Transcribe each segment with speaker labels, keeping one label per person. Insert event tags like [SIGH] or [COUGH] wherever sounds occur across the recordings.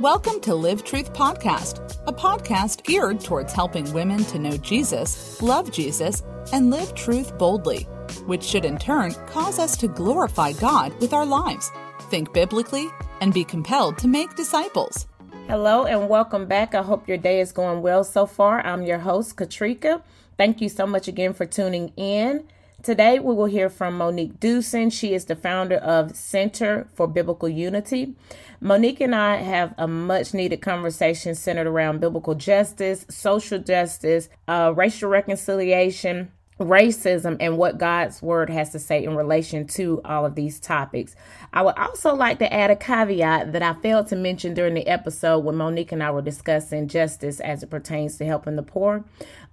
Speaker 1: Welcome to Live Truth Podcast, a podcast geared towards helping women to know Jesus, love Jesus, and live truth boldly, which should in turn cause us to glorify God with our lives, think biblically, and be compelled to make disciples.
Speaker 2: Hello and welcome back. I hope your day is going well so far. I'm your host, Katrika. Thank you so much again for tuning in. Today, we will hear from Monique Duson. She is the founder of Center for Biblical Unity. Monique and I have a much needed conversation centered around biblical justice, social justice, uh, racial reconciliation, racism, and what God's word has to say in relation to all of these topics. I would also like to add a caveat that I failed to mention during the episode when Monique and I were discussing justice as it pertains to helping the poor.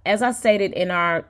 Speaker 2: As I stated in our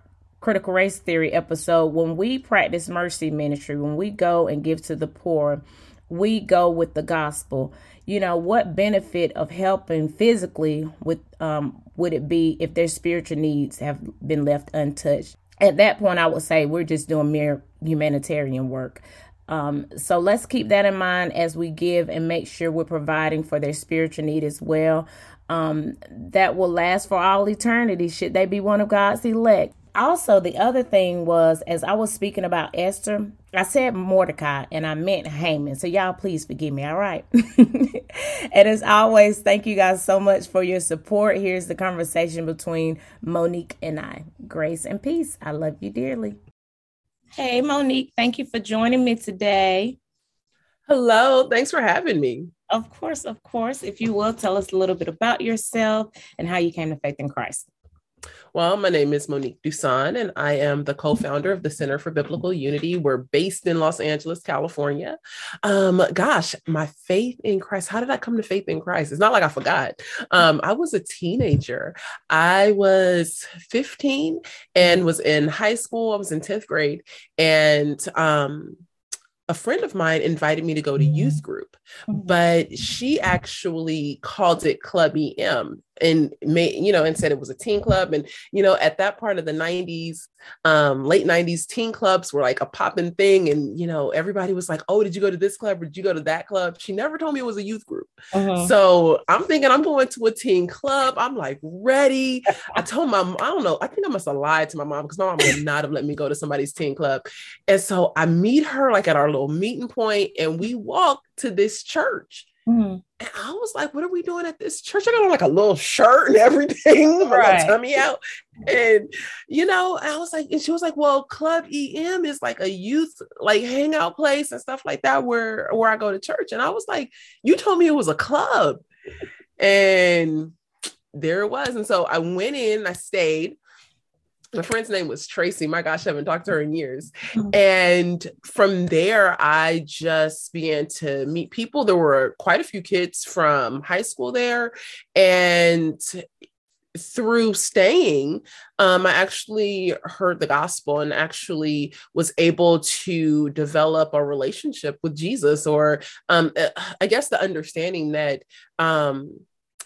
Speaker 2: critical race theory episode, when we practice mercy ministry, when we go and give to the poor, we go with the gospel. You know, what benefit of helping physically with um would it be if their spiritual needs have been left untouched? At that point, I would say we're just doing mere humanitarian work. Um, so let's keep that in mind as we give and make sure we're providing for their spiritual need as well. Um, that will last for all eternity, should they be one of God's elect also, the other thing was, as I was speaking about Esther, I said Mordecai and I meant Haman. So, y'all, please forgive me. All right. [LAUGHS] and as always, thank you guys so much for your support. Here's the conversation between Monique and I. Grace and peace. I love you dearly. Hey, Monique, thank you for joining me today.
Speaker 3: Hello. Thanks for having me.
Speaker 2: Of course, of course. If you will, tell us a little bit about yourself and how you came to faith in Christ.
Speaker 3: Well, my name is Monique Duson, and I am the co founder of the Center for Biblical Unity. We're based in Los Angeles, California. Um, gosh, my faith in Christ, how did I come to faith in Christ? It's not like I forgot. Um, I was a teenager. I was 15 and was in high school. I was in 10th grade. And um, a friend of mine invited me to go to youth group, mm-hmm. but she actually called it Club EM and made you know and said it was a teen club. And you know at that part of the 90s um late 90s teen clubs were like a popping thing. And you know everybody was like oh did you go to this club? Or did you go to that club? She never told me it was a youth group. Uh-huh. so i'm thinking i'm going to a teen club. I'm like ready. I told my i don't know. I think i must have lied to my mom because my mom would not have let me go to somebody's teen club. And so i meet her like at our little meeting point and we walk to this church Mm-hmm. And I was like, what are we doing at this church? I got on like a little shirt and everything, [LAUGHS] right. my tummy out. And, you know, I was like, and she was like, well, Club EM is like a youth like hangout place and stuff like that where, where I go to church. And I was like, you told me it was a club. And there it was. And so I went in, I stayed my friend's name was Tracy. My gosh, I haven't talked to her in years. Mm-hmm. And from there, I just began to meet people. There were quite a few kids from high school there. And through staying, um, I actually heard the gospel and actually was able to develop a relationship with Jesus, or um, uh, I guess the understanding that um,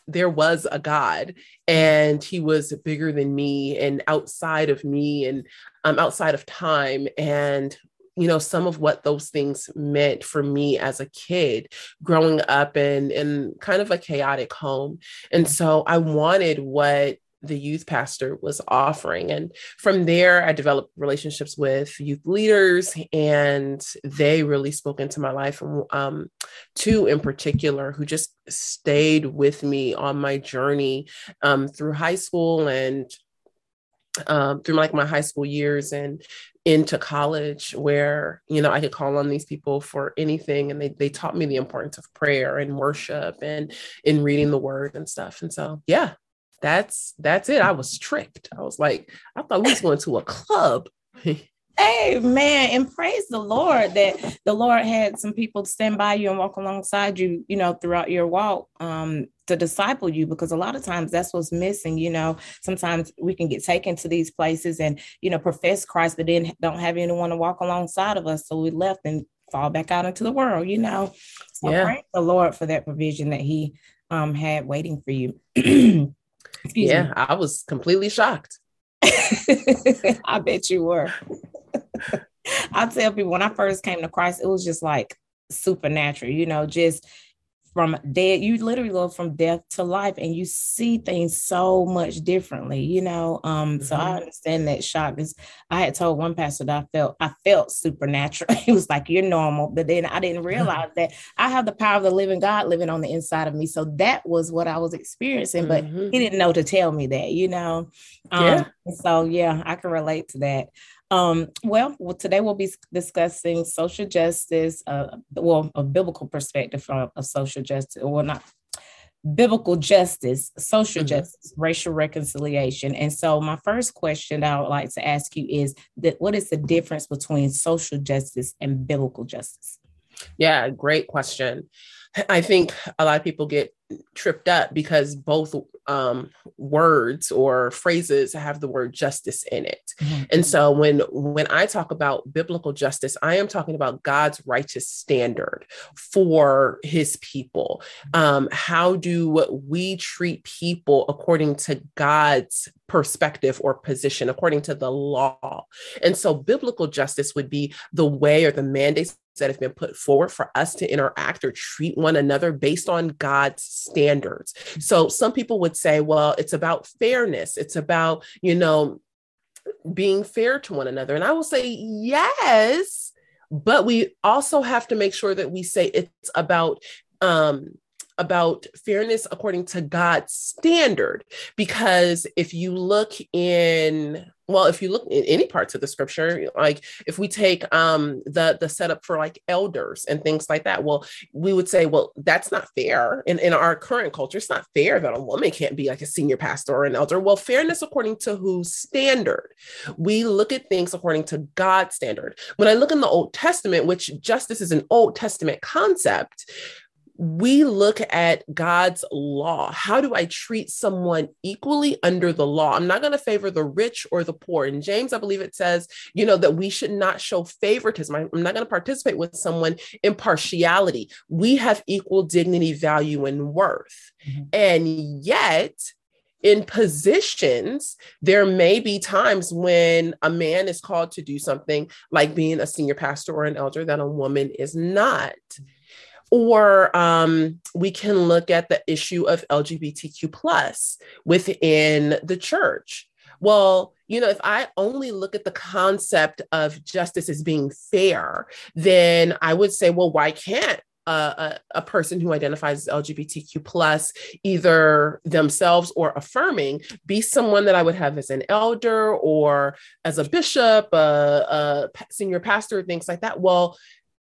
Speaker 3: there was a God and he was bigger than me and outside of me and um, outside of time. And you know some of what those things meant for me as a kid growing up in in kind of a chaotic home and so i wanted what the youth pastor was offering. And from there, I developed relationships with youth leaders, and they really spoke into my life. Um, two in particular who just stayed with me on my journey um, through high school and um, through like my high school years and into college where you know i could call on these people for anything and they, they taught me the importance of prayer and worship and in reading the word and stuff and so yeah that's that's it. I was tricked. I was like, I thought we was going to a club. [LAUGHS]
Speaker 2: Amen. And praise the Lord that the Lord had some people stand by you and walk alongside you, you know, throughout your walk um, to disciple you, because a lot of times that's what's missing. You know, sometimes we can get taken to these places and, you know, profess Christ, but then don't have anyone to walk alongside of us. So we left and fall back out into the world, you know. So yeah. praise the Lord for that provision that He um, had waiting for you. [CLEARS THROAT]
Speaker 3: Excuse yeah, me. I was completely shocked. [LAUGHS]
Speaker 2: I bet you were. [LAUGHS] I tell people when I first came to Christ, it was just like supernatural, you know, just from dead you literally go from death to life and you see things so much differently you know um mm-hmm. so i mm-hmm. understand that shock because i had told one pastor that i felt i felt supernatural [LAUGHS] he was like you're normal but then i didn't [LAUGHS] realize that i have the power of the living god living on the inside of me so that was what i was experiencing but mm-hmm. he didn't know to tell me that you know um yeah. so yeah i can relate to that um, well, well, today we'll be discussing social justice, uh, well, a biblical perspective of, of social justice, or not biblical justice, social mm-hmm. justice, racial reconciliation. And so, my first question I would like to ask you is that what is the difference between social justice and biblical justice?
Speaker 3: Yeah, great question. I think a lot of people get tripped up because both um, words or phrases have the word justice in it. Mm-hmm. And so when when I talk about biblical justice, I am talking about God's righteous standard for his people. Um, how do we treat people according to God's perspective or position, according to the law? And so biblical justice would be the way or the mandates that have been put forward for us to interact or treat one another based on God's standards. So some people would say, well, it's about fairness. It's about, you know, being fair to one another. And I will say, yes, but we also have to make sure that we say it's about um about fairness according to God's standard. Because if you look in well if you look in any parts of the scripture like if we take um the the setup for like elders and things like that well we would say well that's not fair. In, in our current culture it's not fair that a woman can't be like a senior pastor or an elder. Well fairness according to whose standard? We look at things according to god's standard. When i look in the old testament which justice is an old testament concept we look at God's law. How do I treat someone equally under the law? I'm not going to favor the rich or the poor. In James, I believe it says, you know, that we should not show favoritism. I'm not going to participate with someone in partiality. We have equal dignity, value, and worth. Mm-hmm. And yet, in positions, there may be times when a man is called to do something like being a senior pastor or an elder that a woman is not. Mm-hmm or um, we can look at the issue of lgbtq plus within the church well you know if i only look at the concept of justice as being fair then i would say well why can't a, a, person who identifies as LGBTQ plus, either themselves or affirming, be someone that I would have as an elder or as a bishop, a, a senior pastor, things like that. Well,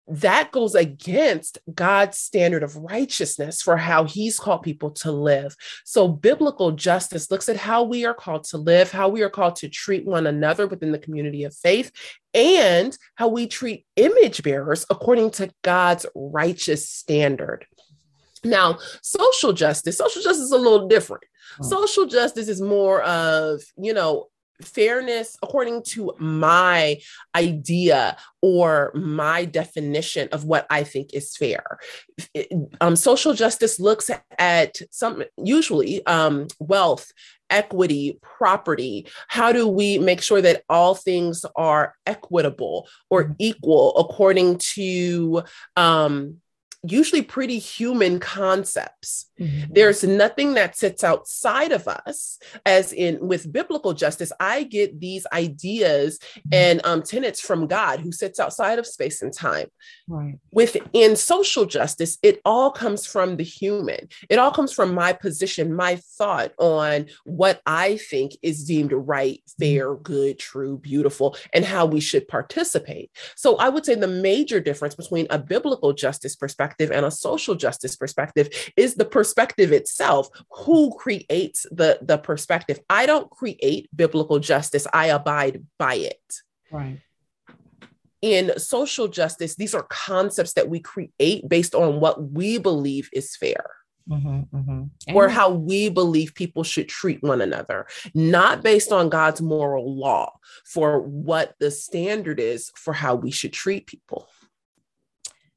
Speaker 3: that goes against God's standard of righteousness for how he's called people to live. So, biblical justice looks at how we are called to live, how we are called to treat one another within the community of faith, and how we treat image bearers according to God's righteous standard. Now, social justice, social justice is a little different. Social justice is more of, you know, fairness according to my idea or my definition of what I think is fair. Um, social justice looks at some usually um, wealth, equity, property. How do we make sure that all things are equitable or mm-hmm. equal according to um, usually pretty human concepts. Mm-hmm. There's nothing that sits outside of us, as in with biblical justice, I get these ideas mm-hmm. and um, tenets from God who sits outside of space and time. Right. Within social justice, it all comes from the human, it all comes from my position, my thought on what I think is deemed right, mm-hmm. fair, good, true, beautiful, and how we should participate. So I would say the major difference between a biblical justice perspective perspective and a social justice perspective is the perspective itself. Who creates the, the perspective? I don't create biblical justice, I abide by it.
Speaker 2: Right.
Speaker 3: In social justice, these are concepts that we create based on what we believe is fair. Mm-hmm, mm-hmm. Or how we believe people should treat one another, not based on God's moral law for what the standard is for how we should treat people.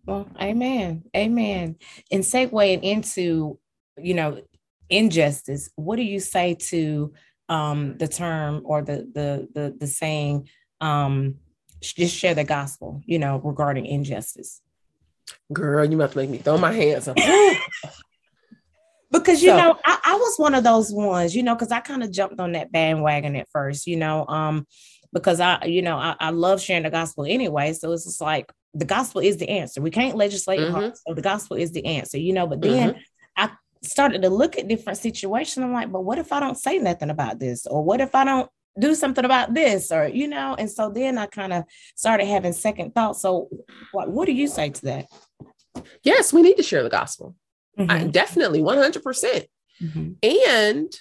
Speaker 2: Well, amen. Amen. And segueing into, you know, injustice, what do you say to um the term or the the the the saying um just share the gospel, you know, regarding injustice?
Speaker 3: Girl, you must make me throw my hands up. [LAUGHS]
Speaker 2: because you so, know I, I, was one of those ones you know because i kind of jumped on that bandwagon at first you know um because i you know I, I, love sharing the gospel anyway so it's just like the gospel is the answer we can't legislate mm-hmm. so the gospel is the answer you know but then mm-hmm. i started to look at different situations i'm like but what if i don't say nothing about this or what if i don't do something about this or you know and so then i kind of started having second thoughts so what, what do you say to that
Speaker 3: yes we need to share the gospel Mm-hmm. I, definitely 100%. percent mm hmm And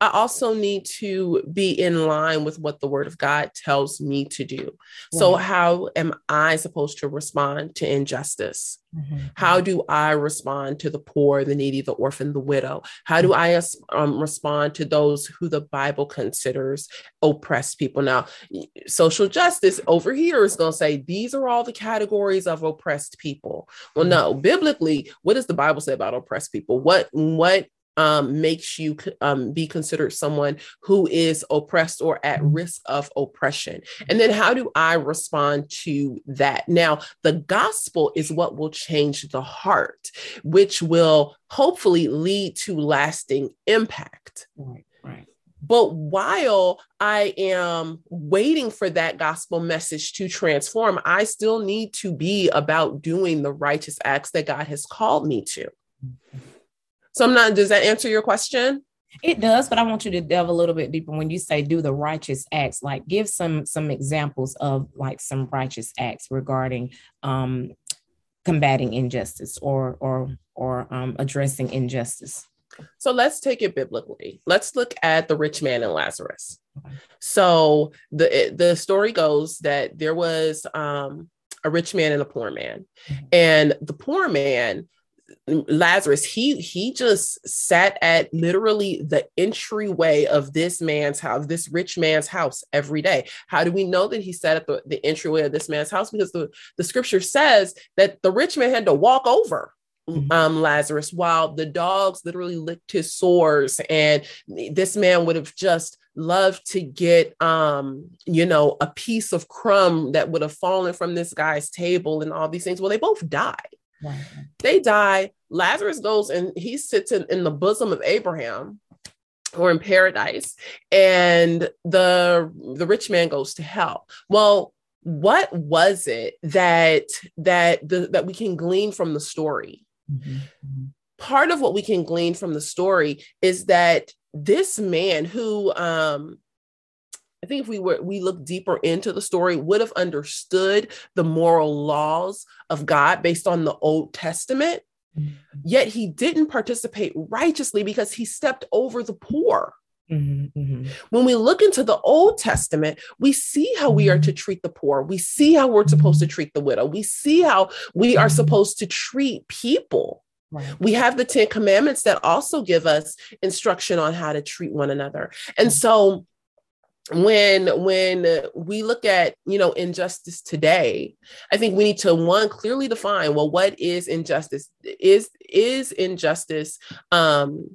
Speaker 3: I also need to be in line with what the word of God tells me to do. So, how am I supposed to respond to injustice? Mm-hmm. How do I respond to the poor, the needy, the orphan, the widow? How do I um, respond to those who the Bible considers oppressed people? Now, social justice over here is going to say these are all the categories of oppressed people. Well, mm-hmm. no, biblically, what does the Bible say about oppressed people? What what um, makes you um, be considered someone who is oppressed or at mm-hmm. risk of oppression. And then how do I respond to that? Now, the gospel is what will change the heart, which will hopefully lead to lasting impact.
Speaker 2: Right, right.
Speaker 3: But while I am waiting for that gospel message to transform, I still need to be about doing the righteous acts that God has called me to. Mm-hmm. So I'm not, does that answer your question?
Speaker 2: It does, but I want you to delve a little bit deeper when you say do the righteous acts. Like give some some examples of like some righteous acts regarding um combating injustice or or or um addressing injustice.
Speaker 3: So let's take it biblically. Let's look at the rich man and Lazarus. So the the story goes that there was um a rich man and a poor man. Mm-hmm. And the poor man Lazarus, he he just sat at literally the entryway of this man's house, this rich man's house every day. How do we know that he sat at the, the entryway of this man's house? Because the, the scripture says that the rich man had to walk over mm-hmm. um, Lazarus while the dogs literally licked his sores. And this man would have just loved to get um you know a piece of crumb that would have fallen from this guy's table and all these things well they both died Right. They die. Lazarus goes and he sits in, in the bosom of Abraham or in paradise and the the rich man goes to hell well what was it that that the, that we can glean from the story mm-hmm. part of what we can glean from the story is that this man who um I think if we were we look deeper into the story, would have understood the moral laws of God based on the Old Testament. Mm-hmm. Yet he didn't participate righteously because he stepped over the poor. Mm-hmm, mm-hmm. When we look into the Old Testament, we see how we are to mm-hmm. treat the poor. We see how we're supposed to mm-hmm. treat the widow. We see how we are mm-hmm. supposed to treat people. Right. We have the Ten Commandments that also give us instruction on how to treat one another. And so when when we look at you know injustice today i think we need to one clearly define well what is injustice? Is is injustice um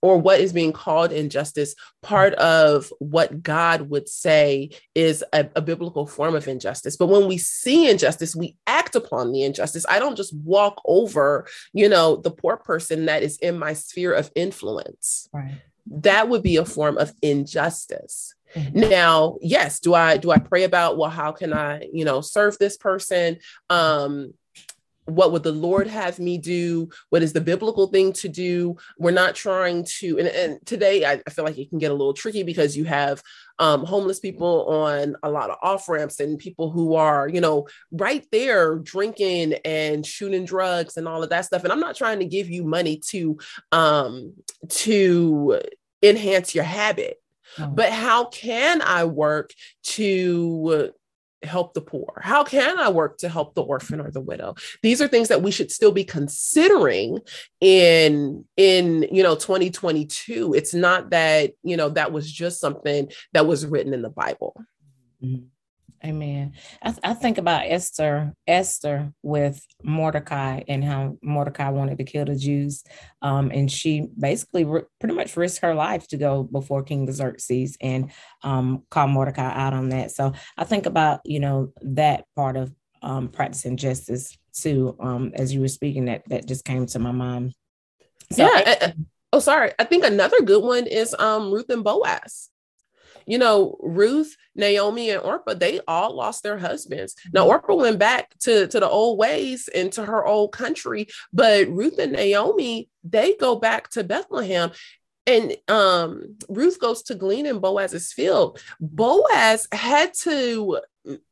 Speaker 3: or what is being called injustice part of what god would say is a, a, biblical form of injustice? But when we see injustice we act upon the injustice. I don't just walk over you know the poor person that is in my sphere of influence. Right. that would be a form of injustice Mm-hmm. Now, yes, do I do I pray about well, how can I, you know, serve this person? Um, what would the Lord have me do? What is the biblical thing to do? We're not trying to, and, and today I, I, feel like it can get a little tricky because you have um, homeless people on a lot of off ramps and people who are, you know, right there drinking and shooting drugs and all of that stuff. And I'm not trying to give you money to um, to enhance your habit. Oh. But how can I work to help the poor? How can I work to help the orphan or the widow? These are things that we should still be considering in in you know 2022. It's not that, you know, that was just something that was written in the Bible.
Speaker 2: Mm-hmm. Amen. I, th- I, think about Esther, Esther with Mordecai and how Mordecai wanted to kill the Jews. Um, and she basically re- pretty much risked her life to go before King Xerxes and um, call Mordecai out on that. So I think about, you know, that part of um, practicing justice too. Um, as you were speaking, that that just came to my mind.
Speaker 3: So, yeah. I, I, oh, sorry. I think another good one is um, Ruth and Boaz. You know, Ruth, Naomi, and Orpah, they all lost their husbands. Now, mm-hmm. Orpah went back to, to the old ways and to her old country, but Ruth and Naomi, they go back to Bethlehem and um, Ruth goes to glean in Boaz's field. Boaz had to,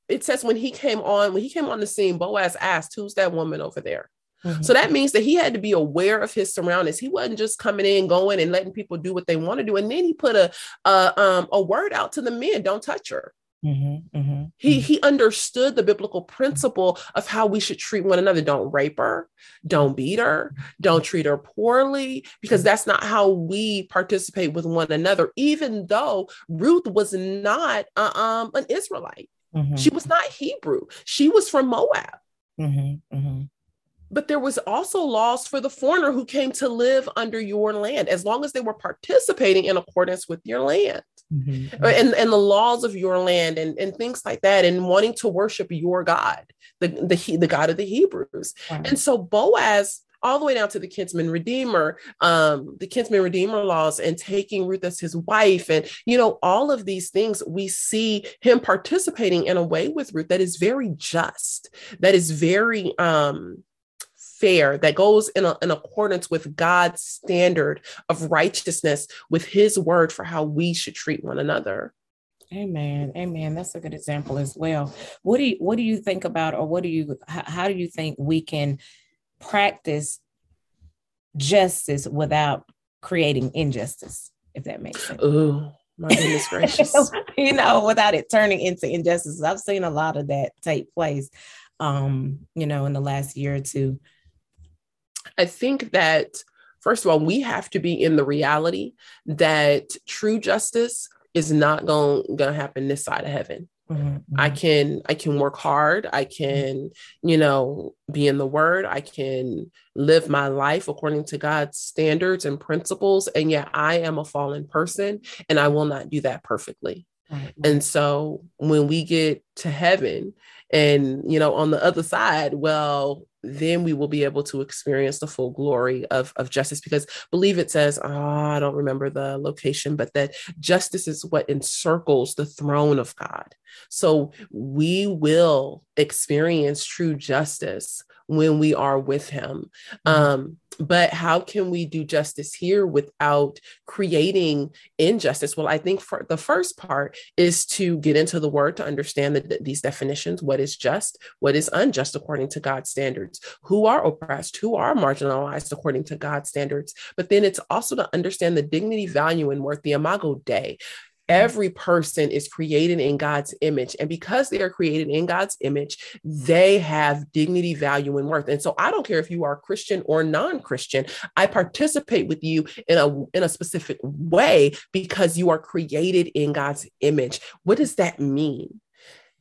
Speaker 3: it says when he came on, when he came on the scene, Boaz asked, Who's that woman over there? Mm-hmm. So that means that he had to be aware of his surroundings. He wasn't just coming in, going and letting people do what they want to do. And then he put a a, um, a word out to the men: "Don't touch her." Mm-hmm, mm-hmm, he mm-hmm. he understood the biblical principle of how we should treat one another. Don't rape her, don't beat her, don't treat her poorly, because that's not how we participate with one another. Even though Ruth was not uh, um, an Israelite, mm-hmm. she was not Hebrew. She was from Moab. But there was also laws for the foreigner who came to live under your land as long as they were participating in accordance with your land mm-hmm. and, and the laws of your land and, and things like that and wanting to worship your god the, the, the god of the hebrews wow. and so boaz all the way down to the kinsman redeemer, um, the kinsman redeemer laws, and taking Ruth as his wife, and you know all of these things. We see him participating in a way with Ruth that is very just, that is very um, fair, that goes in, a, in accordance with God's standard of righteousness, with his word for how we should treat one another.
Speaker 2: Amen. Amen. That's a good example as well. What do you what do you think about or what do you how, do you think we can practice justice without creating injustice, if that makes sense?
Speaker 3: Oh, my goodness [LAUGHS] gracious.
Speaker 2: you know, without it turning into injustice. I've seen a lot of that take place um, you know, in the last year or two.
Speaker 3: I think that, first of all, we have to be in the reality that true justice is not going to happen this side of heaven. Mm-hmm. I can I can work hard. I can, you know, be in the word. I can live my life according to God's standards and principles. And yet I am a fallen person and I will not do that perfectly. Mm-hmm. And so when we get to heaven and you know on the other side, well, then we will be able to experience the full glory of, of justice because believe it says oh, i don't remember the location but that justice is what encircles the throne of god so we will experience true justice when we are with him. Mm-hmm. Um, but how can we do justice here without creating injustice? Well, I think for the first part is to get into the word to understand the, these definitions what is just, what is unjust according to God's standards, who are oppressed, who are marginalized according to God's standards. But then it's also to understand the dignity, value, and worth, the imago Dei every person is created in God's image. And because they are created in God's image, they have dignity, value, and worth. And so I don't care if you are Christian or non-Christian, I participate with you in a in a specific way because you are created in God's image. What does that mean?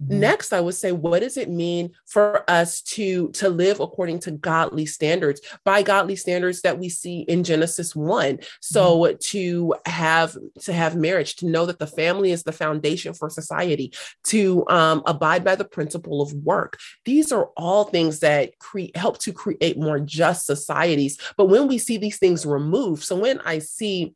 Speaker 3: Mm-hmm. Next, I would say, what does it mean for us to, to live according to godly standards, by godly standards that we see in Genesis 1? So mm-hmm. to have to have marriage, to know that the family is the foundation for society, to um, abide by the principle of work. These are all things that cre- help to create more just societies. But when we see these things removed, so when I see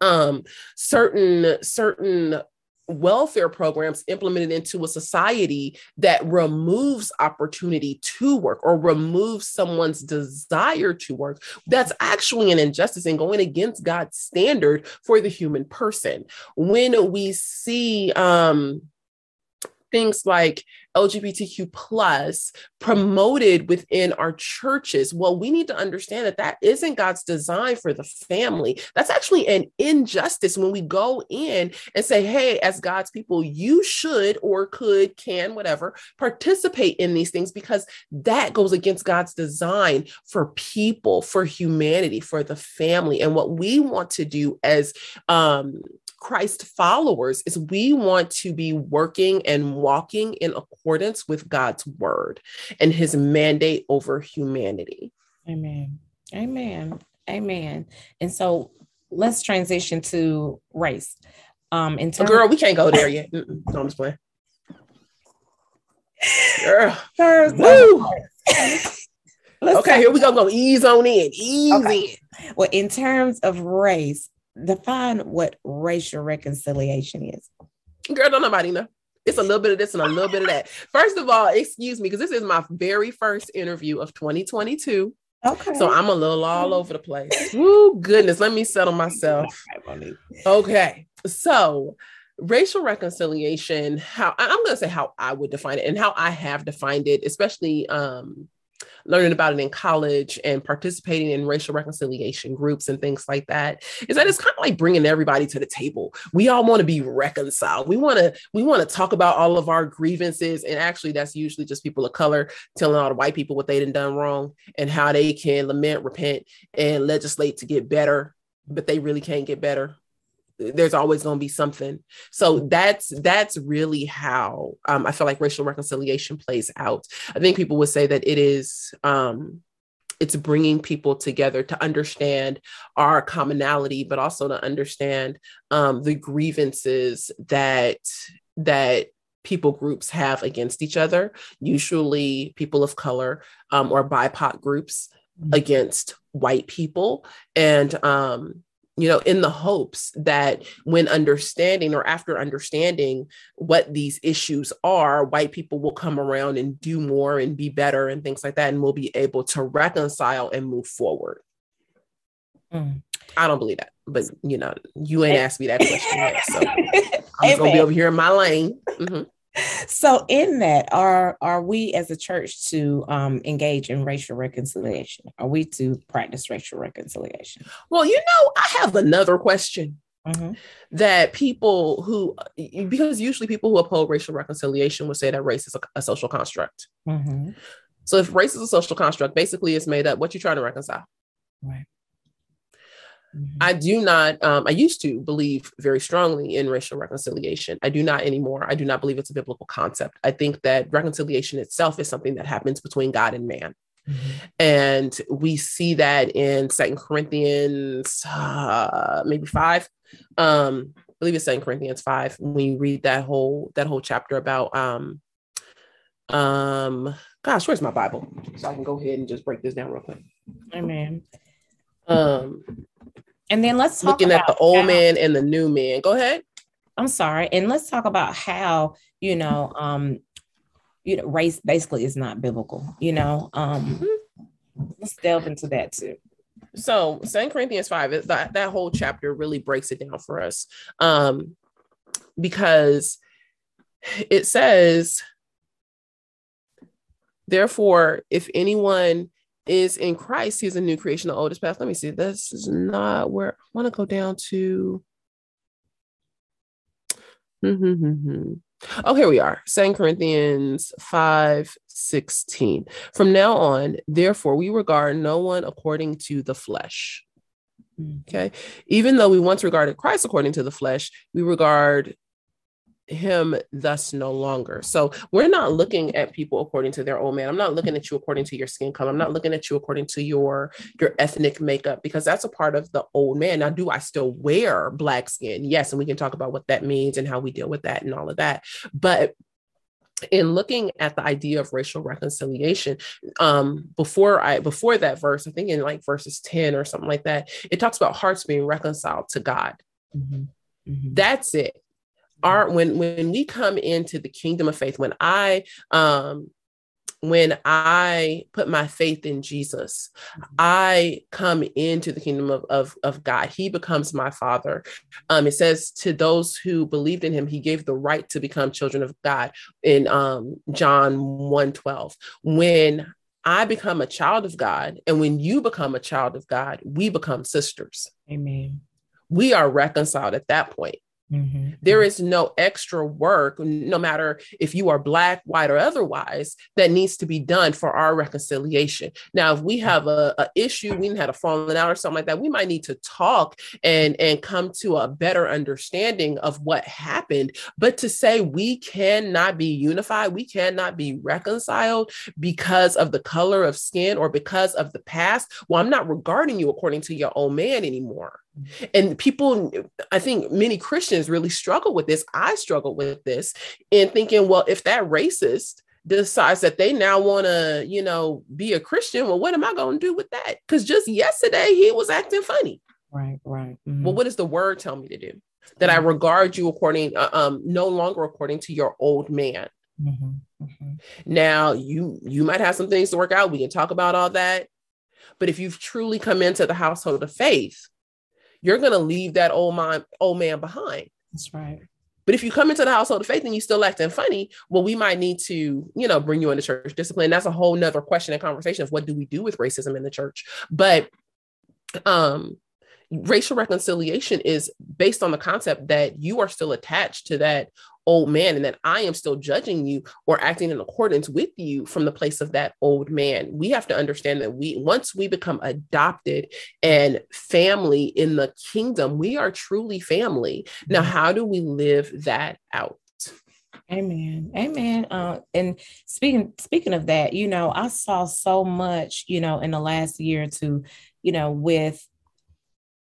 Speaker 3: um certain certain welfare programs implemented into a society that removes opportunity to work or removes someone's desire to work that's actually an injustice and going against god's standard for the human person. When we see um things like LGBTQ plus promoted within our churches. Well, we need to understand that that isn't God's design for the family. That's actually an injustice when we go in and say, hey, as God's people, you should or could, can, whatever, participate in these things because that goes against God's design for people, for humanity, for the family. And what we want to do as um, Christ followers is we want to be working and walking in accordance with God's word and his mandate over humanity.
Speaker 2: Amen. Amen. Amen. And so let's transition to race. Um, in
Speaker 3: terms- oh, girl, we can't go there yet. No, I'm just playing. Girl. Woo. [LAUGHS] okay, here we go. Go ease on in. Ease okay.
Speaker 2: in. Well, in terms of race, define what racial reconciliation is.
Speaker 3: Girl, don't nobody know. It's a little bit of this and a little bit of that. First of all, excuse me, because this is my very first interview of 2022. Okay. So I'm a little all over the place. Woo, goodness. Let me settle myself. Okay. So racial reconciliation, how I'm going to say how I would define it and how I have defined it, especially um, learning about it in college and participating in racial reconciliation groups and things like that is that it's kind of like bringing everybody to the table. We all want to be reconciled. We want to we want to talk about all of our grievances and actually that's usually just people of color telling all the white people what they done done wrong and how they can lament repent and legislate to get better but they really can't get better there's always going to be something. So that's that's really how um, i feel like racial reconciliation plays out. I think people would say that it is um, it's bringing people together to understand our commonality but also to understand um, the grievances that that people groups have against each other usually people of color um, or bipoc groups mm-hmm. against white people. And um, you know, in the hopes that when understanding or after understanding what these issues are, white people will come around and do more and be better and things like that, and we'll be able to reconcile and move forward. Mm. I don't believe that, but you know, you ain't asked me that question yet, so [LAUGHS] I'm just gonna be over here in my lane. Mm-hmm
Speaker 2: so in that are are we as a church to um, engage in racial reconciliation? Are we to practice racial reconciliation?
Speaker 3: Well you know i have another question mm-hmm. that people who because usually people who oppose racial reconciliation would say that race is a, a social construct. Mm-hmm. so if race is a social construct basically it's made up what you trying to reconcile. Right Mm-hmm. I do not, um, I used to believe very strongly in racial reconciliation. I do not anymore. I do not believe it's a biblical concept. I think that reconciliation itself is something that happens between God and man. Mm-hmm. And we see that in Second Corinthians, uh, maybe five. Um, I believe it's Second Corinthians five. When you read that whole that whole chapter about um, um, gosh, where's my Bible? So I can go ahead and just break this down real quick.
Speaker 2: Amen. Um, and then let's
Speaker 3: talk looking at the old how, man and the new man. Go ahead.
Speaker 2: I'm sorry. And let's talk about how, you know, um, you know, race basically is not biblical, you know. Um mm-hmm. let's delve into that too.
Speaker 3: So Second Corinthians 5, that, that whole chapter really breaks it down for us. Um, because it says, therefore, if anyone is in Christ, he's a new creation, the oldest path. Let me see. This is not where I want to go down to. Hmm, hmm, hmm, oh, here we are. Second Corinthians 5 16. From now on, therefore, we regard no one according to the flesh. Mm. Okay. Even though we once regarded Christ according to the flesh, we regard him thus no longer. So we're not looking at people according to their old man. I'm not looking at you according to your skin color. I'm not looking at you according to your your ethnic makeup because that's a part of the old man. Now, do I still wear black skin? Yes, and we can talk about what that means and how we deal with that and all of that. But in looking at the idea of racial reconciliation um before i before that verse i think in like verses 10 or something like that it talks about hearts being reconciled to god mm-hmm. Mm-hmm. that's it our when when we come into the kingdom of faith when i um when I put my faith in Jesus, mm-hmm. I come into the kingdom of, of, of God. He becomes my father. Um, it says to those who believed in him, he gave the right to become children of God in um, John 1 12. When I become a child of God, and when you become a child of God, we become sisters.
Speaker 2: Amen.
Speaker 3: We are reconciled at that point. Mm-hmm. There is no extra work, no matter if you are Black, white, or otherwise, that needs to be done for our reconciliation. Now, if we have a, a issue, we had a falling out or something like that, we might need to talk and, and come to a better understanding of what happened. But to say we cannot be unified, we cannot be reconciled because of the color of skin or because of the past, well, I'm not regarding you according to your own man anymore. And people, I think many Christians really struggle with this. I struggle with this in thinking, well, if that racist decides that they now want to, you know, be a Christian, well, what am I going to do with that? Because just yesterday he was acting funny.
Speaker 2: Right, right.
Speaker 3: Mm-hmm. Well, what does the word tell me to do? That I regard you according, uh, um, no longer according to your old man. Mm-hmm. Mm-hmm. Now you you might have some things to work out. We can talk about all that. But if you've truly come into the household of faith, you're going to leave that old man old man behind.
Speaker 2: That's right.
Speaker 3: But if you come into the household of faith and you still acting funny, well, we might need to, you know, bring you into church discipline. That's a whole nother question and conversation of what do we do with racism in the church. But um racial reconciliation is based on the concept that you are still attached to that old man and that I am still judging you or acting in accordance with you from the place of that old man. We have to understand that we once we become adopted and family in the kingdom, we are truly family. Now, mm-hmm. how do we live that out?
Speaker 2: Amen. Amen. Uh, and speaking speaking of that, you know, I saw so much, you know, in the last year or two, you know, with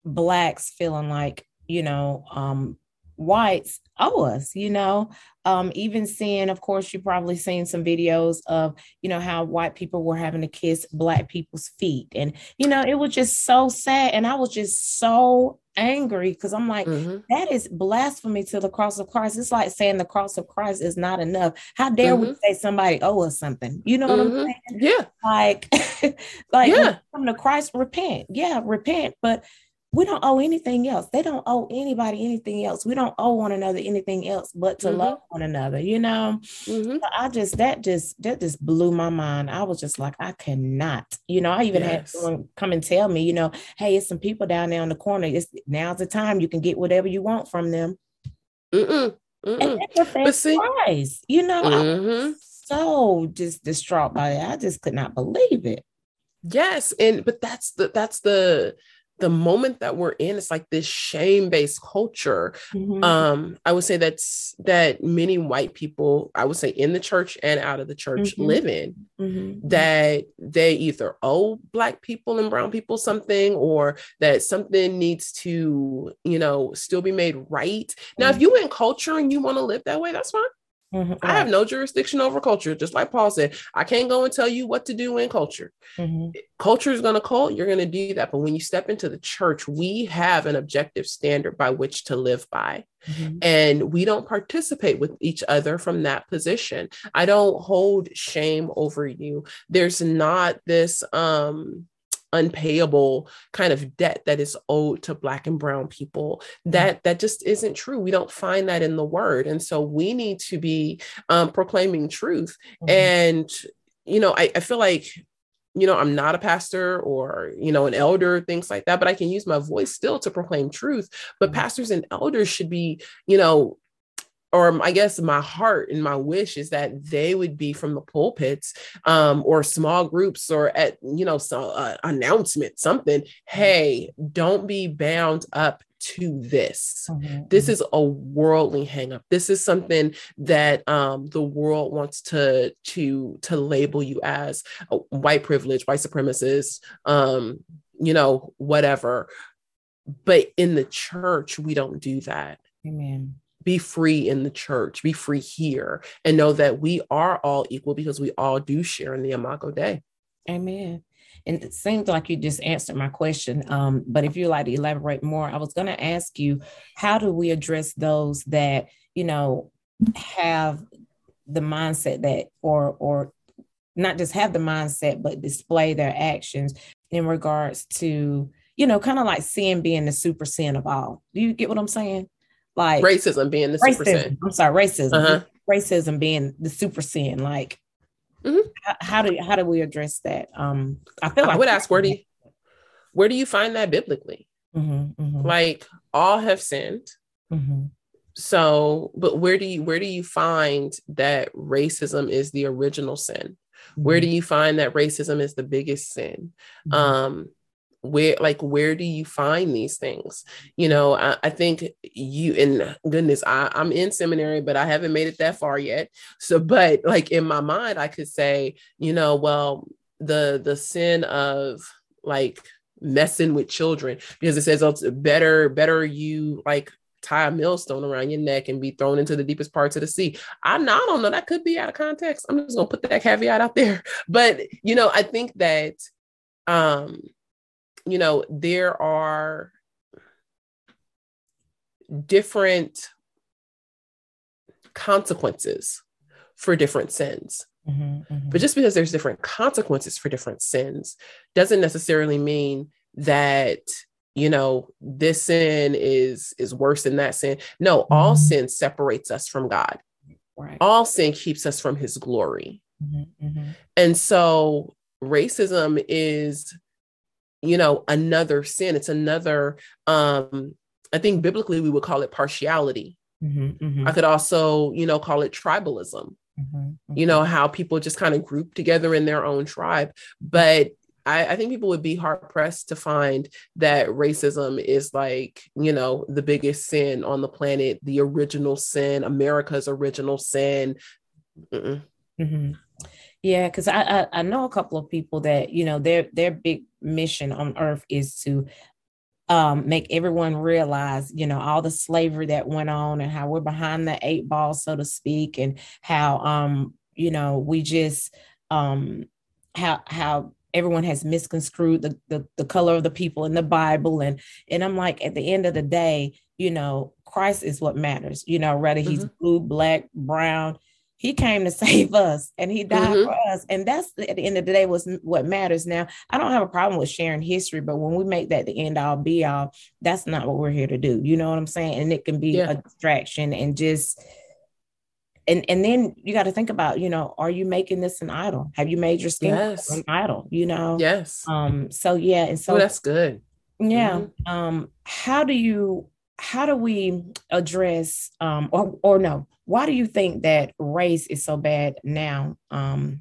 Speaker 2: blacks feeling like, you know, um, whites owe us, you know. Um, even seeing, of course, you probably seen some videos of, you know, how white people were having to kiss black people's feet. And, you know, it was just so sad. And I was just so angry because I'm like, mm-hmm. that is blasphemy to the cross of Christ. It's like saying the cross of Christ is not enough. How dare mm-hmm. we say somebody owe us something? You know what mm-hmm. I'm saying?
Speaker 3: Yeah.
Speaker 2: Like, [LAUGHS] like yeah. come to Christ, repent. Yeah, repent. But we don't owe anything else. They don't owe anybody anything else. We don't owe one another anything else but to mm-hmm. love one another, you know? Mm-hmm. So I just, that just, that just blew my mind. I was just like, I cannot, you know, I even yes. had someone come and tell me, you know, hey, it's some people down there on the corner. It's now's the time you can get whatever you want from them. Mm-mm. Mm-mm. And that's a see, prize, you know, mm-hmm. so just distraught by it. I just could not believe it.
Speaker 3: Yes. And, but that's the, that's the, the moment that we're in it's like this shame-based culture mm-hmm. um i would say that's that many white people i would say in the church and out of the church mm-hmm. live in mm-hmm. that they either owe black people and brown people something or that something needs to you know still be made right now if mm-hmm. you in culture and you want to live that way that's fine Mm-hmm. I have no jurisdiction over culture. Just like Paul said, I can't go and tell you what to do in culture. Mm-hmm. Culture is going to call, you're going to do that. But when you step into the church, we have an objective standard by which to live by. Mm-hmm. And we don't participate with each other from that position. I don't hold shame over you. There's not this, um, unpayable kind of debt that is owed to black and brown people mm-hmm. that that just isn't true we don't find that in the word and so we need to be um, proclaiming truth mm-hmm. and you know I, I feel like you know, I'm not a pastor or, you know, an elder, things like that, but I can use my voice still to proclaim truth. But mm-hmm. pastors and elders should be, you know, or I guess my heart and my wish is that they would be from the pulpits um, or small groups or at you know some uh, announcement something. Hey, don't be bound up to this. Mm-hmm. This mm-hmm. is a worldly hangup. This is something that um, the world wants to to to label you as a white privilege, white supremacist, um, you know, whatever. But in the church, we don't do that.
Speaker 2: Amen
Speaker 3: be free in the church, be free here, and know that we are all equal because we all do share in the Imago Dei.
Speaker 2: Amen. And it seems like you just answered my question. Um, but if you'd like to elaborate more, I was going to ask you, how do we address those that, you know, have the mindset that, or, or not just have the mindset, but display their actions in regards to, you know, kind of like sin being the super sin of all. Do you get what I'm saying? Like
Speaker 3: racism being the racism, super sin.
Speaker 2: I'm sorry, racism. Uh-huh. Racism being the super sin. Like mm-hmm. how, how, do how do we address that? Um, I feel like
Speaker 3: I would ask where do you, where do you find that biblically? Mm-hmm, mm-hmm. Like all have sinned. Mm-hmm. So, but where do you where do you find that racism is the original sin? Where do mm-hmm. you find that racism is the biggest sin? Mm-hmm. Um, where like where do you find these things you know i, I think you and goodness I, i'm in seminary but i haven't made it that far yet so but like in my mind i could say you know well the the sin of like messing with children because it says oh, it's better better you like tie a millstone around your neck and be thrown into the deepest parts of the sea. I, I don't know. That could be out of context. I'm just gonna put that caveat out there. [LAUGHS] But you know, I think that um, you know, there are different consequences for different sins. Mm-hmm, mm-hmm. But just because there's different consequences for different sins doesn't necessarily mean that you know this sin is is worse than that sin. No, mm-hmm. all sin separates us from God. Right. All sin keeps us from his glory. Mm-hmm, mm-hmm. And so racism is you know another sin. It's another um I think biblically we would call it partiality. Mm-hmm, mm-hmm. I could also, you know, call it tribalism. Mm-hmm, mm-hmm. You know, how people just kind of group together in their own tribe. But I, I think people would be hard pressed to find that racism is like, you know, the biggest sin on the planet, the original sin, America's original sin.
Speaker 2: Mm-hmm. Yeah, because I, I I know a couple of people that you know their their big mission on earth is to um, make everyone realize, you know, all the slavery that went on and how we're behind the eight ball, so to speak, and how, um, you know, we just, um, how, how everyone has misconstrued the, the, the color of the people in the Bible. And, and I'm like, at the end of the day, you know, Christ is what matters, you know, whether he's mm-hmm. blue, black, brown, he came to [LAUGHS] save us and he died mm-hmm. for us and that's at the end of the day was what matters now i don't have a problem with sharing history but when we make that the end all be all that's not what we're here to do you know what i'm saying and it can be yeah. a distraction and just and and then you got to think about you know are you making this an idol have you made your skin yes. an idol you know
Speaker 3: yes
Speaker 2: um so yeah and so
Speaker 3: oh, that's good
Speaker 2: yeah mm-hmm. um how do you how do we address um or or no why do you think that race is so bad now um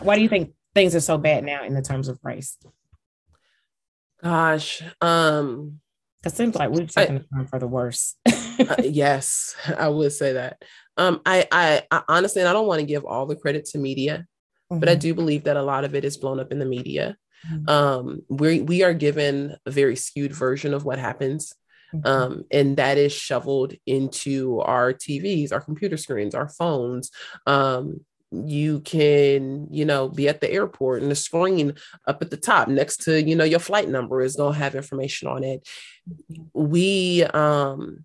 Speaker 2: why do you think things are so bad now in the terms of race
Speaker 3: gosh um
Speaker 2: it seems like we've taken the time for the worse
Speaker 3: uh, [LAUGHS] yes i would say that um I, I i honestly and i don't want to give all the credit to media mm-hmm. but i mm-hmm. do believe that a lot of it is blown up in the media mm-hmm. um we we are given a very skewed version of what happens. Um, and that is shoveled into our TVs, our computer screens, our phones. Um, you can, you know, be at the airport and the screen up at the top next to, you know, your flight number is going to have information on it. Mm-hmm. We, um,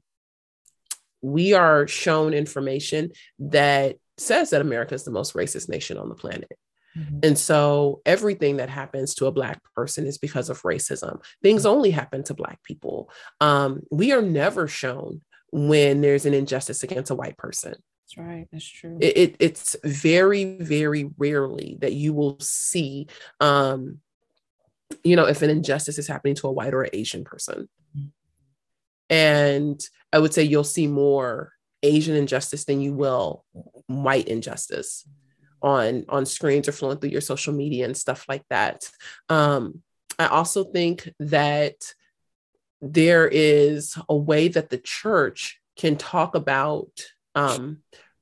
Speaker 3: we are shown information that says that America is the most racist nation on the planet. Mm-hmm. And so everything that happens to a Black person is because of racism. Things mm-hmm. only happen to Black people. Um, we are never shown when there's an injustice against a white person.
Speaker 2: That's right. That's true.
Speaker 3: It, it, it's very, very rarely that you will see, um, you know, if an injustice is happening to a white or Asian person. Mm-hmm. And I would say you'll see more Asian injustice than you will white injustice. On on screens or flowing through your social media and stuff like that. Um, I also think that there is a way that the church can talk about um,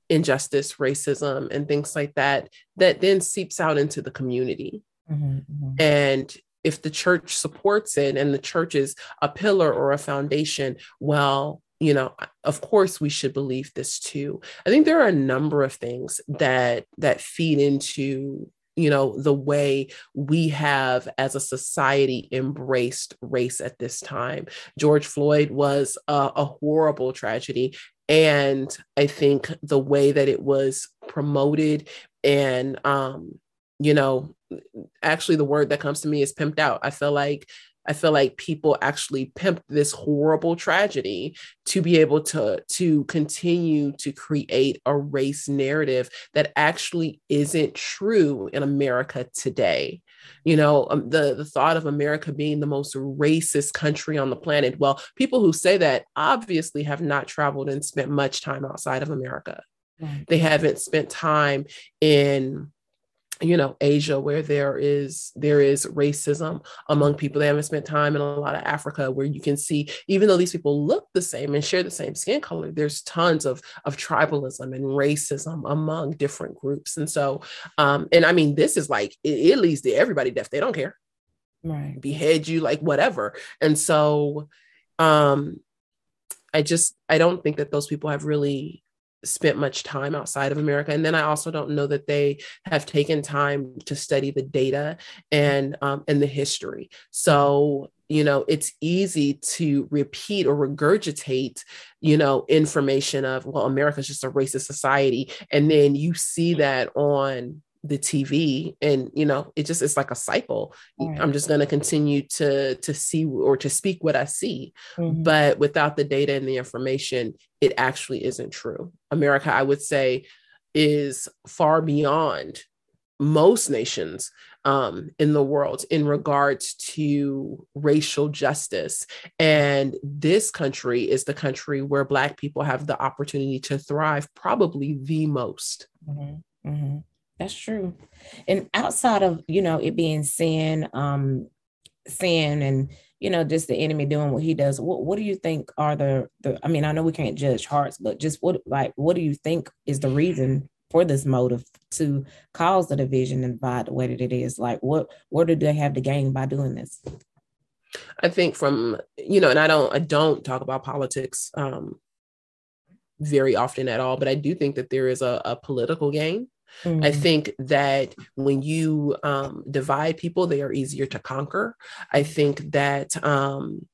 Speaker 3: injustice, racism, and things like that, that then seeps out into the community. Mm-hmm, mm-hmm. And if the church supports it and the church is a pillar or a foundation, well, you know of course we should believe this too. I think there are a number of things that that feed into you know the way we have as a society embraced race at this time. George floyd was a, a horrible tragedy and i think the way that it was promoted and um you know actually the word that comes to me is pimped out. I feel like I feel like people actually pimped this horrible tragedy to be able to to continue to create a race narrative that actually isn't true in America today. You know, um, the the thought of America being the most racist country on the planet. Well, people who say that obviously have not traveled and spent much time outside of America. Right. They haven't spent time in you know asia where there is there is racism among people they haven't spent time in a lot of africa where you can see even though these people look the same and share the same skin color there's tons of of tribalism and racism among different groups. And so um and i mean this is like it, it leads to everybody deaf. They don't care.
Speaker 2: Right.
Speaker 3: Behead you like whatever. And so um I just I don't think that those people have really spent much time outside of America. And then I also don't know that they have taken time to study the data and um, and the history. So you know it's easy to repeat or regurgitate you know information of well america's just a racist society and then you see that on the TV and you know it just it's like a cycle. Right. I'm just going to continue to to see or to speak what I see. Mm-hmm. But without the data and the information, it actually isn't true. America I would say is far beyond most nations um, in the world in regards to racial justice. And this country is the country where Black people have the opportunity to thrive, probably the most.
Speaker 2: Mm-hmm. Mm-hmm. That's true. And outside of, you know, it being sin, um, sin and, you know, just the enemy doing what he does, what, what do you think are the, the, I mean, I know we can't judge hearts, but just what, like, what do you think is the reason for this motive to cause the division and divide the way that it is? Like, what, what do they have to gain by doing this?
Speaker 3: I think from, you know, and I don't, I don't talk about politics, um, very often at all, but I do think that there is a, a political gain Mm-hmm. I think that when you um, divide people, they are easier to conquer. I think that, um,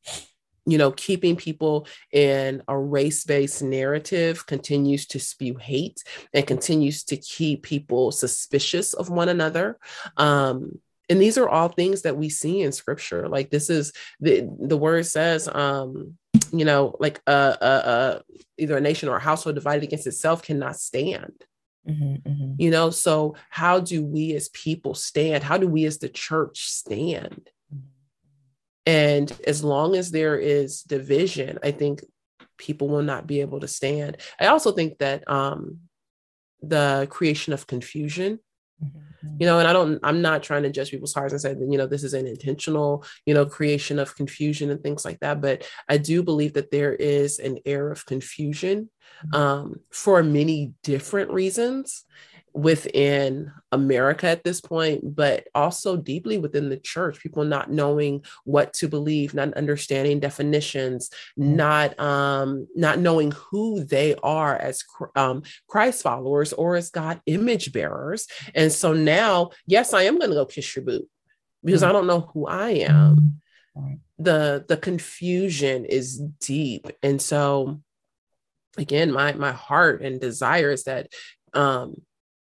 Speaker 3: you know, keeping people in a race based narrative continues to spew hate and continues to keep people suspicious of one another. Um, and these are all things that we see in scripture. Like this is the the word says, um, you know, like a, a, a either a nation or a household divided against itself cannot stand. Mm-hmm, mm-hmm. You know, so how do we as people stand? How do we as the church stand? Mm-hmm. And as long as there is division, I think people will not be able to stand. I also think that um, the creation of confusion Mm-hmm. You know and i don't i'm not trying to judge people's hearts and say that you know this is an intentional you know creation of confusion and things like that but i do believe that there is an air of confusion mm-hmm. um, for many different reasons within America at this point, but also deeply within the church, people not knowing what to believe, not understanding definitions, mm-hmm. not um, not knowing who they are as um, Christ followers or as God image bearers. And so now, yes, I am going to go kiss your boot because mm-hmm. I don't know who I am. Mm-hmm. The the confusion is deep, and so again, my my heart and desire is that um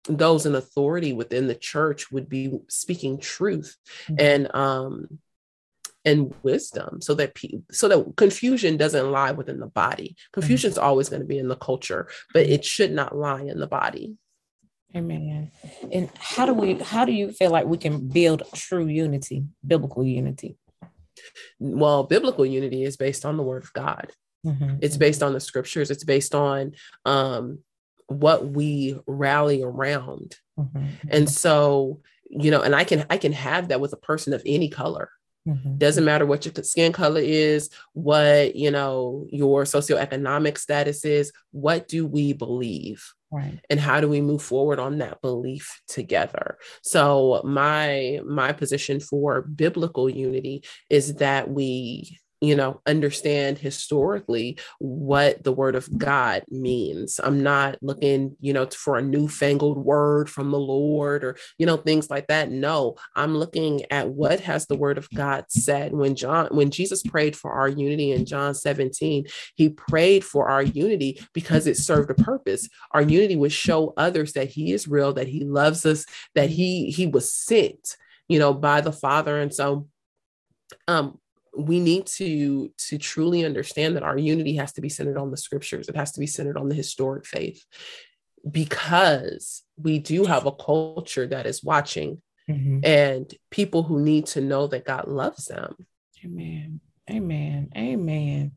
Speaker 3: those in authority within the church would be speaking truth mm-hmm. and um and wisdom so that pe- so that confusion doesn't lie within the body confusion is mm-hmm. always going to be in the culture but it should not lie in the body
Speaker 2: amen and how do we how do you feel like we can build true unity biblical unity
Speaker 3: well biblical unity is based on the word of god mm-hmm. it's based on the scriptures it's based on um what we rally around. Mm-hmm. And so, you know, and I can I can have that with a person of any color. Mm-hmm. Doesn't matter what your skin color is, what, you know, your socioeconomic status is, what do we believe? Right. And how do we move forward on that belief together? So my my position for biblical unity is that we you know, understand historically what the word of God means. I'm not looking, you know, for a newfangled word from the Lord or, you know, things like that. No, I'm looking at what has the word of God said. When John, when Jesus prayed for our unity in John 17, he prayed for our unity because it served a purpose. Our unity would show others that he is real, that he loves us, that he he was sent, you know, by the Father. And so um we need to to truly understand that our unity has to be centered on the scriptures. It has to be centered on the historic faith because we do have a culture that is watching mm-hmm. and people who need to know that god loves them.
Speaker 2: Amen. Amen. Amen.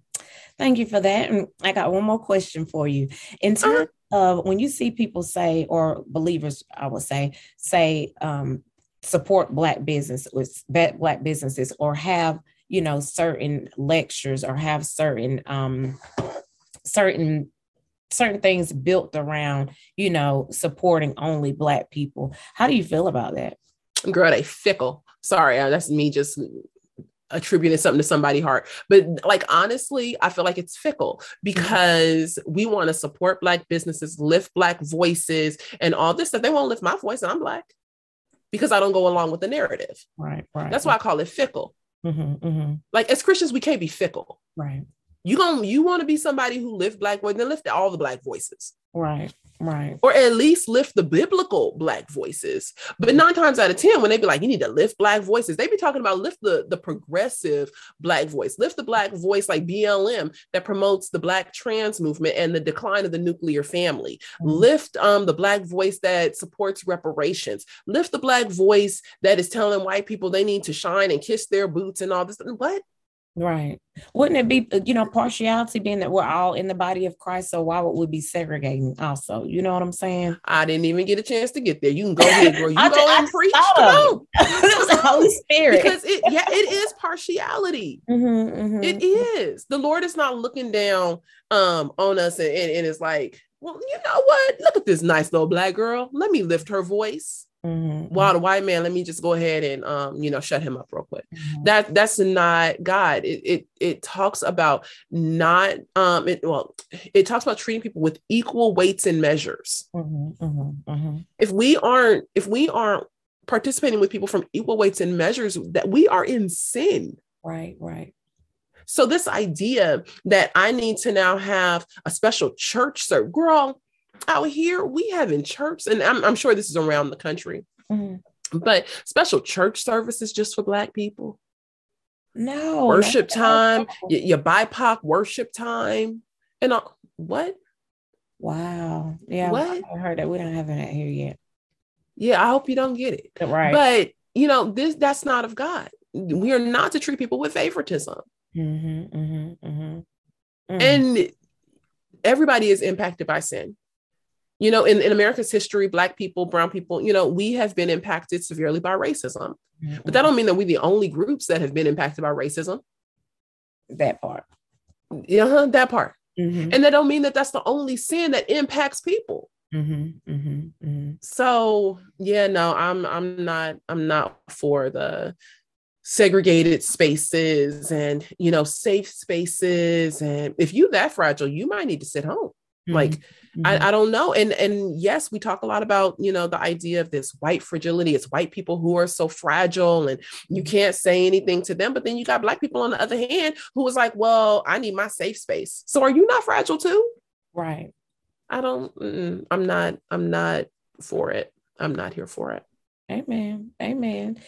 Speaker 2: Thank you for that. And i got one more question for you. In uh-huh. terms uh, of when you see people say or believers i would say say um, support black business with black businesses or have you know certain lectures or have certain um certain certain things built around you know supporting only black people how do you feel about that
Speaker 3: girl they fickle sorry uh, that's me just attributing something to somebody's heart. But like honestly, I feel like it's fickle because we want to support black businesses, lift black voices, and all this stuff. They won't lift my voice, and I'm black because I don't go along with the narrative.
Speaker 2: Right, right.
Speaker 3: That's why I call it fickle.
Speaker 2: Mm-hmm, mm-hmm.
Speaker 3: Like as Christians, we can't be fickle.
Speaker 2: Right,
Speaker 3: You going you want to be somebody who lift black voice, then lift all the black voices.
Speaker 2: right, right.
Speaker 3: or at least lift the biblical black voices. But nine times out of 10, when they be like, you need to lift black voices, they be talking about lift the, the progressive black voice, lift the black voice like BLM that promotes the black trans movement and the decline of the nuclear family.
Speaker 2: Mhm.
Speaker 3: Lift um, the black voice that supports reparations. Lift the black voice that is telling white people they need to shine and kiss their boots and all this. What?
Speaker 2: Right. Wouldn't it be, uh, you know, partiality being that we're all in the body of Christ? So why would we be segregating also? You know what I'm saying?
Speaker 3: I didn't even get a chance to get there. You can go ahead, girl. You [LAUGHS]
Speaker 2: I
Speaker 3: go
Speaker 2: I
Speaker 3: and
Speaker 2: just
Speaker 3: preach. Come [LAUGHS]
Speaker 2: it was the Holy Spirit.
Speaker 3: Because it, yeah, it is partiality. [LAUGHS]
Speaker 2: Mhm, mhm.
Speaker 3: It is. The Lord is not looking down um on us and, and, and it's like, well, you know what? Look at this nice little black girl. Let me lift her voice.
Speaker 2: Mhm,
Speaker 3: While the white man, let me just go ahead and um, you know, shut him up real quick.
Speaker 2: mhm.
Speaker 3: That that's not God. It it it talks about not um it well, it talks about treating people with equal weights and measures.
Speaker 2: Mhm, mhm, mhm.
Speaker 3: If we aren't, if we aren't participating with people from equal weights and measures, that we are in sin.
Speaker 2: Right, right.
Speaker 3: So this idea that I need to now have a special church service, girl, out here we have in church, and I'm, I'm sure this is around the country,
Speaker 2: Mhm.
Speaker 3: but special church services just for Black people,
Speaker 2: No
Speaker 3: worship time,
Speaker 2: no.
Speaker 3: y- your BIPOC worship time, and all. What?
Speaker 2: Wow. Yeah.
Speaker 3: What?
Speaker 2: I heard that we don't have that here yet.
Speaker 3: Yeah, I hope you don't get it.
Speaker 2: Right.
Speaker 3: But you know, this that's not of God. We are not to treat people with favoritism.
Speaker 2: Mhm, mhm, mhm. Mm.
Speaker 3: and everybody is impacted by sin you know in, in america's history black people brown people you know we have been impacted severely by racism. But that don't mean that we're the only groups that have been impacted by racism.
Speaker 2: That part.
Speaker 3: yeah that part.
Speaker 2: Mhm,
Speaker 3: and that don't mean that that's the only sin that impacts people.
Speaker 2: Mhm, mhm, mhm.
Speaker 3: so yeah no i'm i'm not i'm not for the segregated spaces and you know safe spaces. And if you that fragile you might need to sit home. Like
Speaker 2: Mhm.
Speaker 3: I, I don't know. And and yes, we talk a lot about, you know, the idea of this white fragility. It's white people who are so fragile and you can't say anything to them. But then you got black people on the other hand who was like, well, I need my safe space. So are you not fragile too?
Speaker 2: right.
Speaker 3: I don't. I'm not, I'm not for it. I'm not here for it.
Speaker 2: Amen. Amen.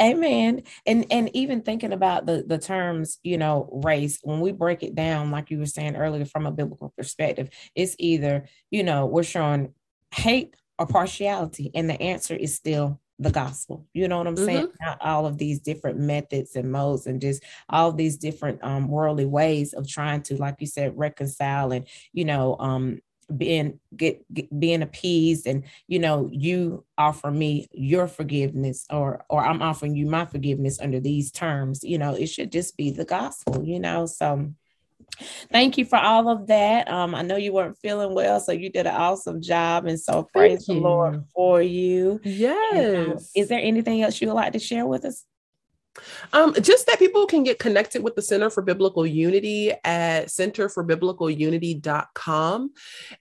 Speaker 2: Amen. And and even thinking about the the terms, you know, race, when we break it down, like you were saying earlier, from a biblical perspective, it's either, you know, we're showing hate or partiality, and the answer is still the gospel. You know what I'm saying? Not all of these different methods and modes and just all these different um worldly ways of trying to, like you said, reconcile and you know, um being get, get being appeased and you know you offer me your forgiveness or or i'm offering you my forgiveness under these terms you know it should just be the gospel you know? So thank you for all of that. Um i know you weren't feeling well so you did an awesome job and so praise the lord for you. And, um,
Speaker 3: Yes.
Speaker 2: is there anything else you would like to share with us
Speaker 3: Um, just that people can get connected with the Center for Biblical Unity at centerforbiblicalunity.com.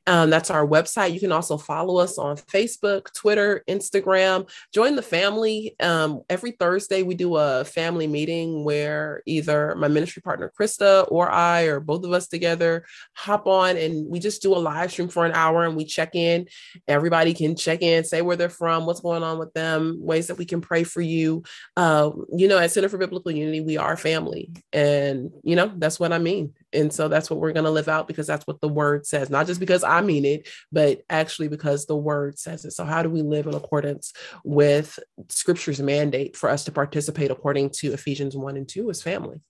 Speaker 3: Um, that's our website. You can also follow us on Facebook, Twitter, Instagram. Join the family. Um, every Thursday, we do a family meeting where either my ministry partner, Krista, or I, or both of us together, hop on and we just do a live stream for an hour and we check in. Everybody can check in, say where they're from, what's going on with them, ways that we can pray for you uh, you know, at Center for Biblical Unity, we are family. And, you know, that's what I mean. And so that's what we're going to live out because that's what the word says, not just because I mean it, but actually because the word says it. So, how do we live in accordance with scripture's mandate for us to participate according to Ephesians 1 and 2 as family?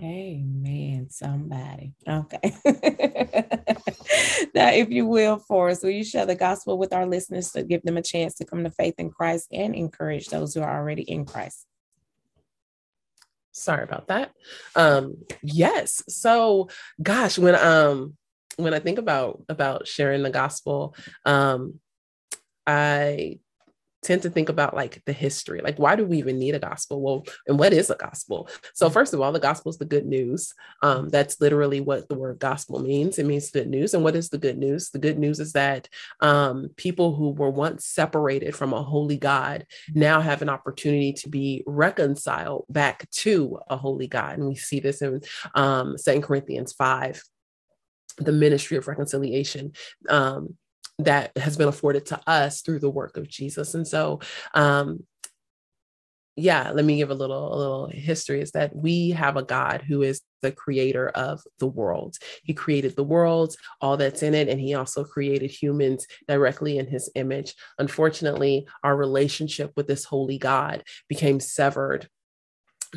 Speaker 2: Amen. Somebody. Okay. [LAUGHS] now, if you will, for us, will you share the gospel with our listeners to give them a chance to come to faith in Christ and encourage those who are already in Christ?
Speaker 3: Sorry about that. Um yes. So gosh when um when i think about about sharing the gospel um i tend to think about like the history like why do we even need a gospel? Well and what is a gospel? So mm-hmm. first of all the gospel is the good news. Um, that's literally what the word gospel means. It means good news. And what is the good news? The good news is that um, people who were once separated from a holy god now have an opportunity to be reconciled back to a holy god. And we see this in um, 2 corinthians 5 the ministry of reconciliation. Um, that has been afforded to us through the work of Jesus. And so, um, yeah, let me give a little a little history is that we have a God who is the creator of the world. He created the world, all that's in it, and he also created humans directly in his image. Unfortunately, our relationship with this holy God became severed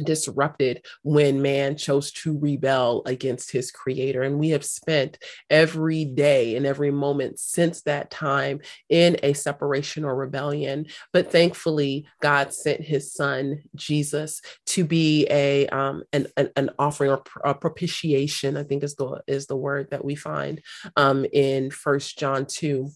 Speaker 3: disrupted when man chose to rebel against his creator. And we have spent every day and every moment since that time in a separation or rebellion. But thankfully, God sent his son, Jesus, to be a um, an, an, an offering or a propitiation, I think is the is the word that we find um, in First John 2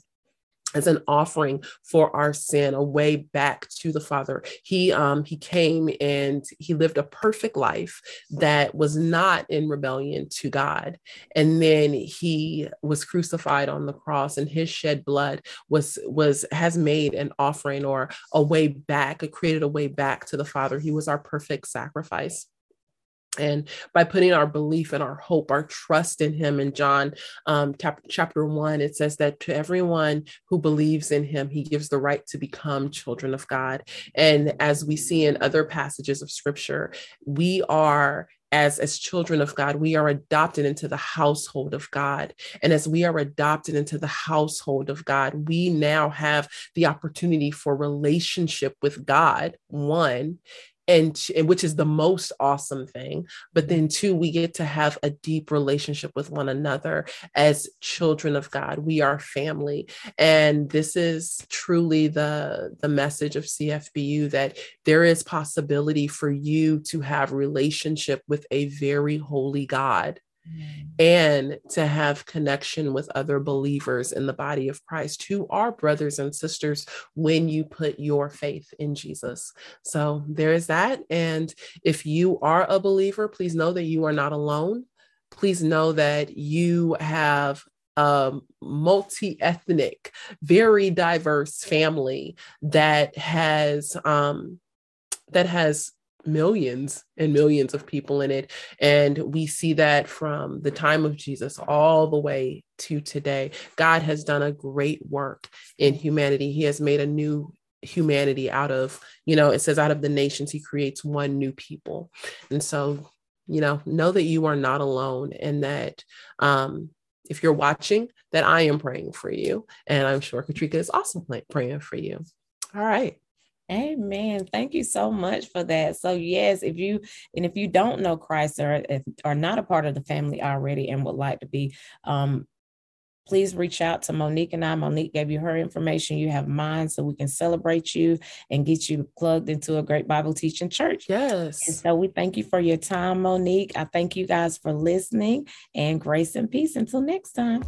Speaker 3: as an offering for our sin, a way back to the Father. He um, he came and he lived a perfect life that was not in rebellion to God, and then he was crucified on the cross, and his shed blood was was has made an offering or a way back, created a way back to the Father. He was our perfect sacrifice and by putting our belief and our hope our trust in him in john um, chap- chapter 1 it says that to everyone who believes in him he gives the right to become children of god and as we see in other passages of scripture we are as as children of God, we are adopted into the household of God. And as we are adopted into the household of God, we now have the opportunity for relationship with God, one, and, and which is the most awesome thing but then two we get to have a deep relationship with one another as children of god. We are family. And this is truly the the message of cfbu that there is possibility for you to have relationship with a very holy god and to have connection with other believers in the body of Christ who are brothers and sisters when you put your faith in Jesus. So there is that. And if you are a believer, please know that you are not alone. Please know that you have a multi ethnic, very diverse family that has. Um, that has millions and millions of people in it. And we see that from the time of Jesus all the way to today. God has done a great work in humanity. He has made a new humanity out of, you know, it says out of the nations, he creates one new people. And so, you know, know that you are not alone and that um, if you're watching, that I am praying for you. And I'm sure Katrika is also praying for you. All right.
Speaker 2: Amen. Thank you so much for that. So yes, if you and if you don't know Christ or if, are not a part of the family already and would like to be, um, please reach out to Monique and I. Monique gave you her information. You have mine, so we can celebrate you and get you plugged into a great Bible teaching church.
Speaker 3: Yes.
Speaker 2: And so we thank you for your time, Monique. I thank you guys for listening and grace and peace until next time.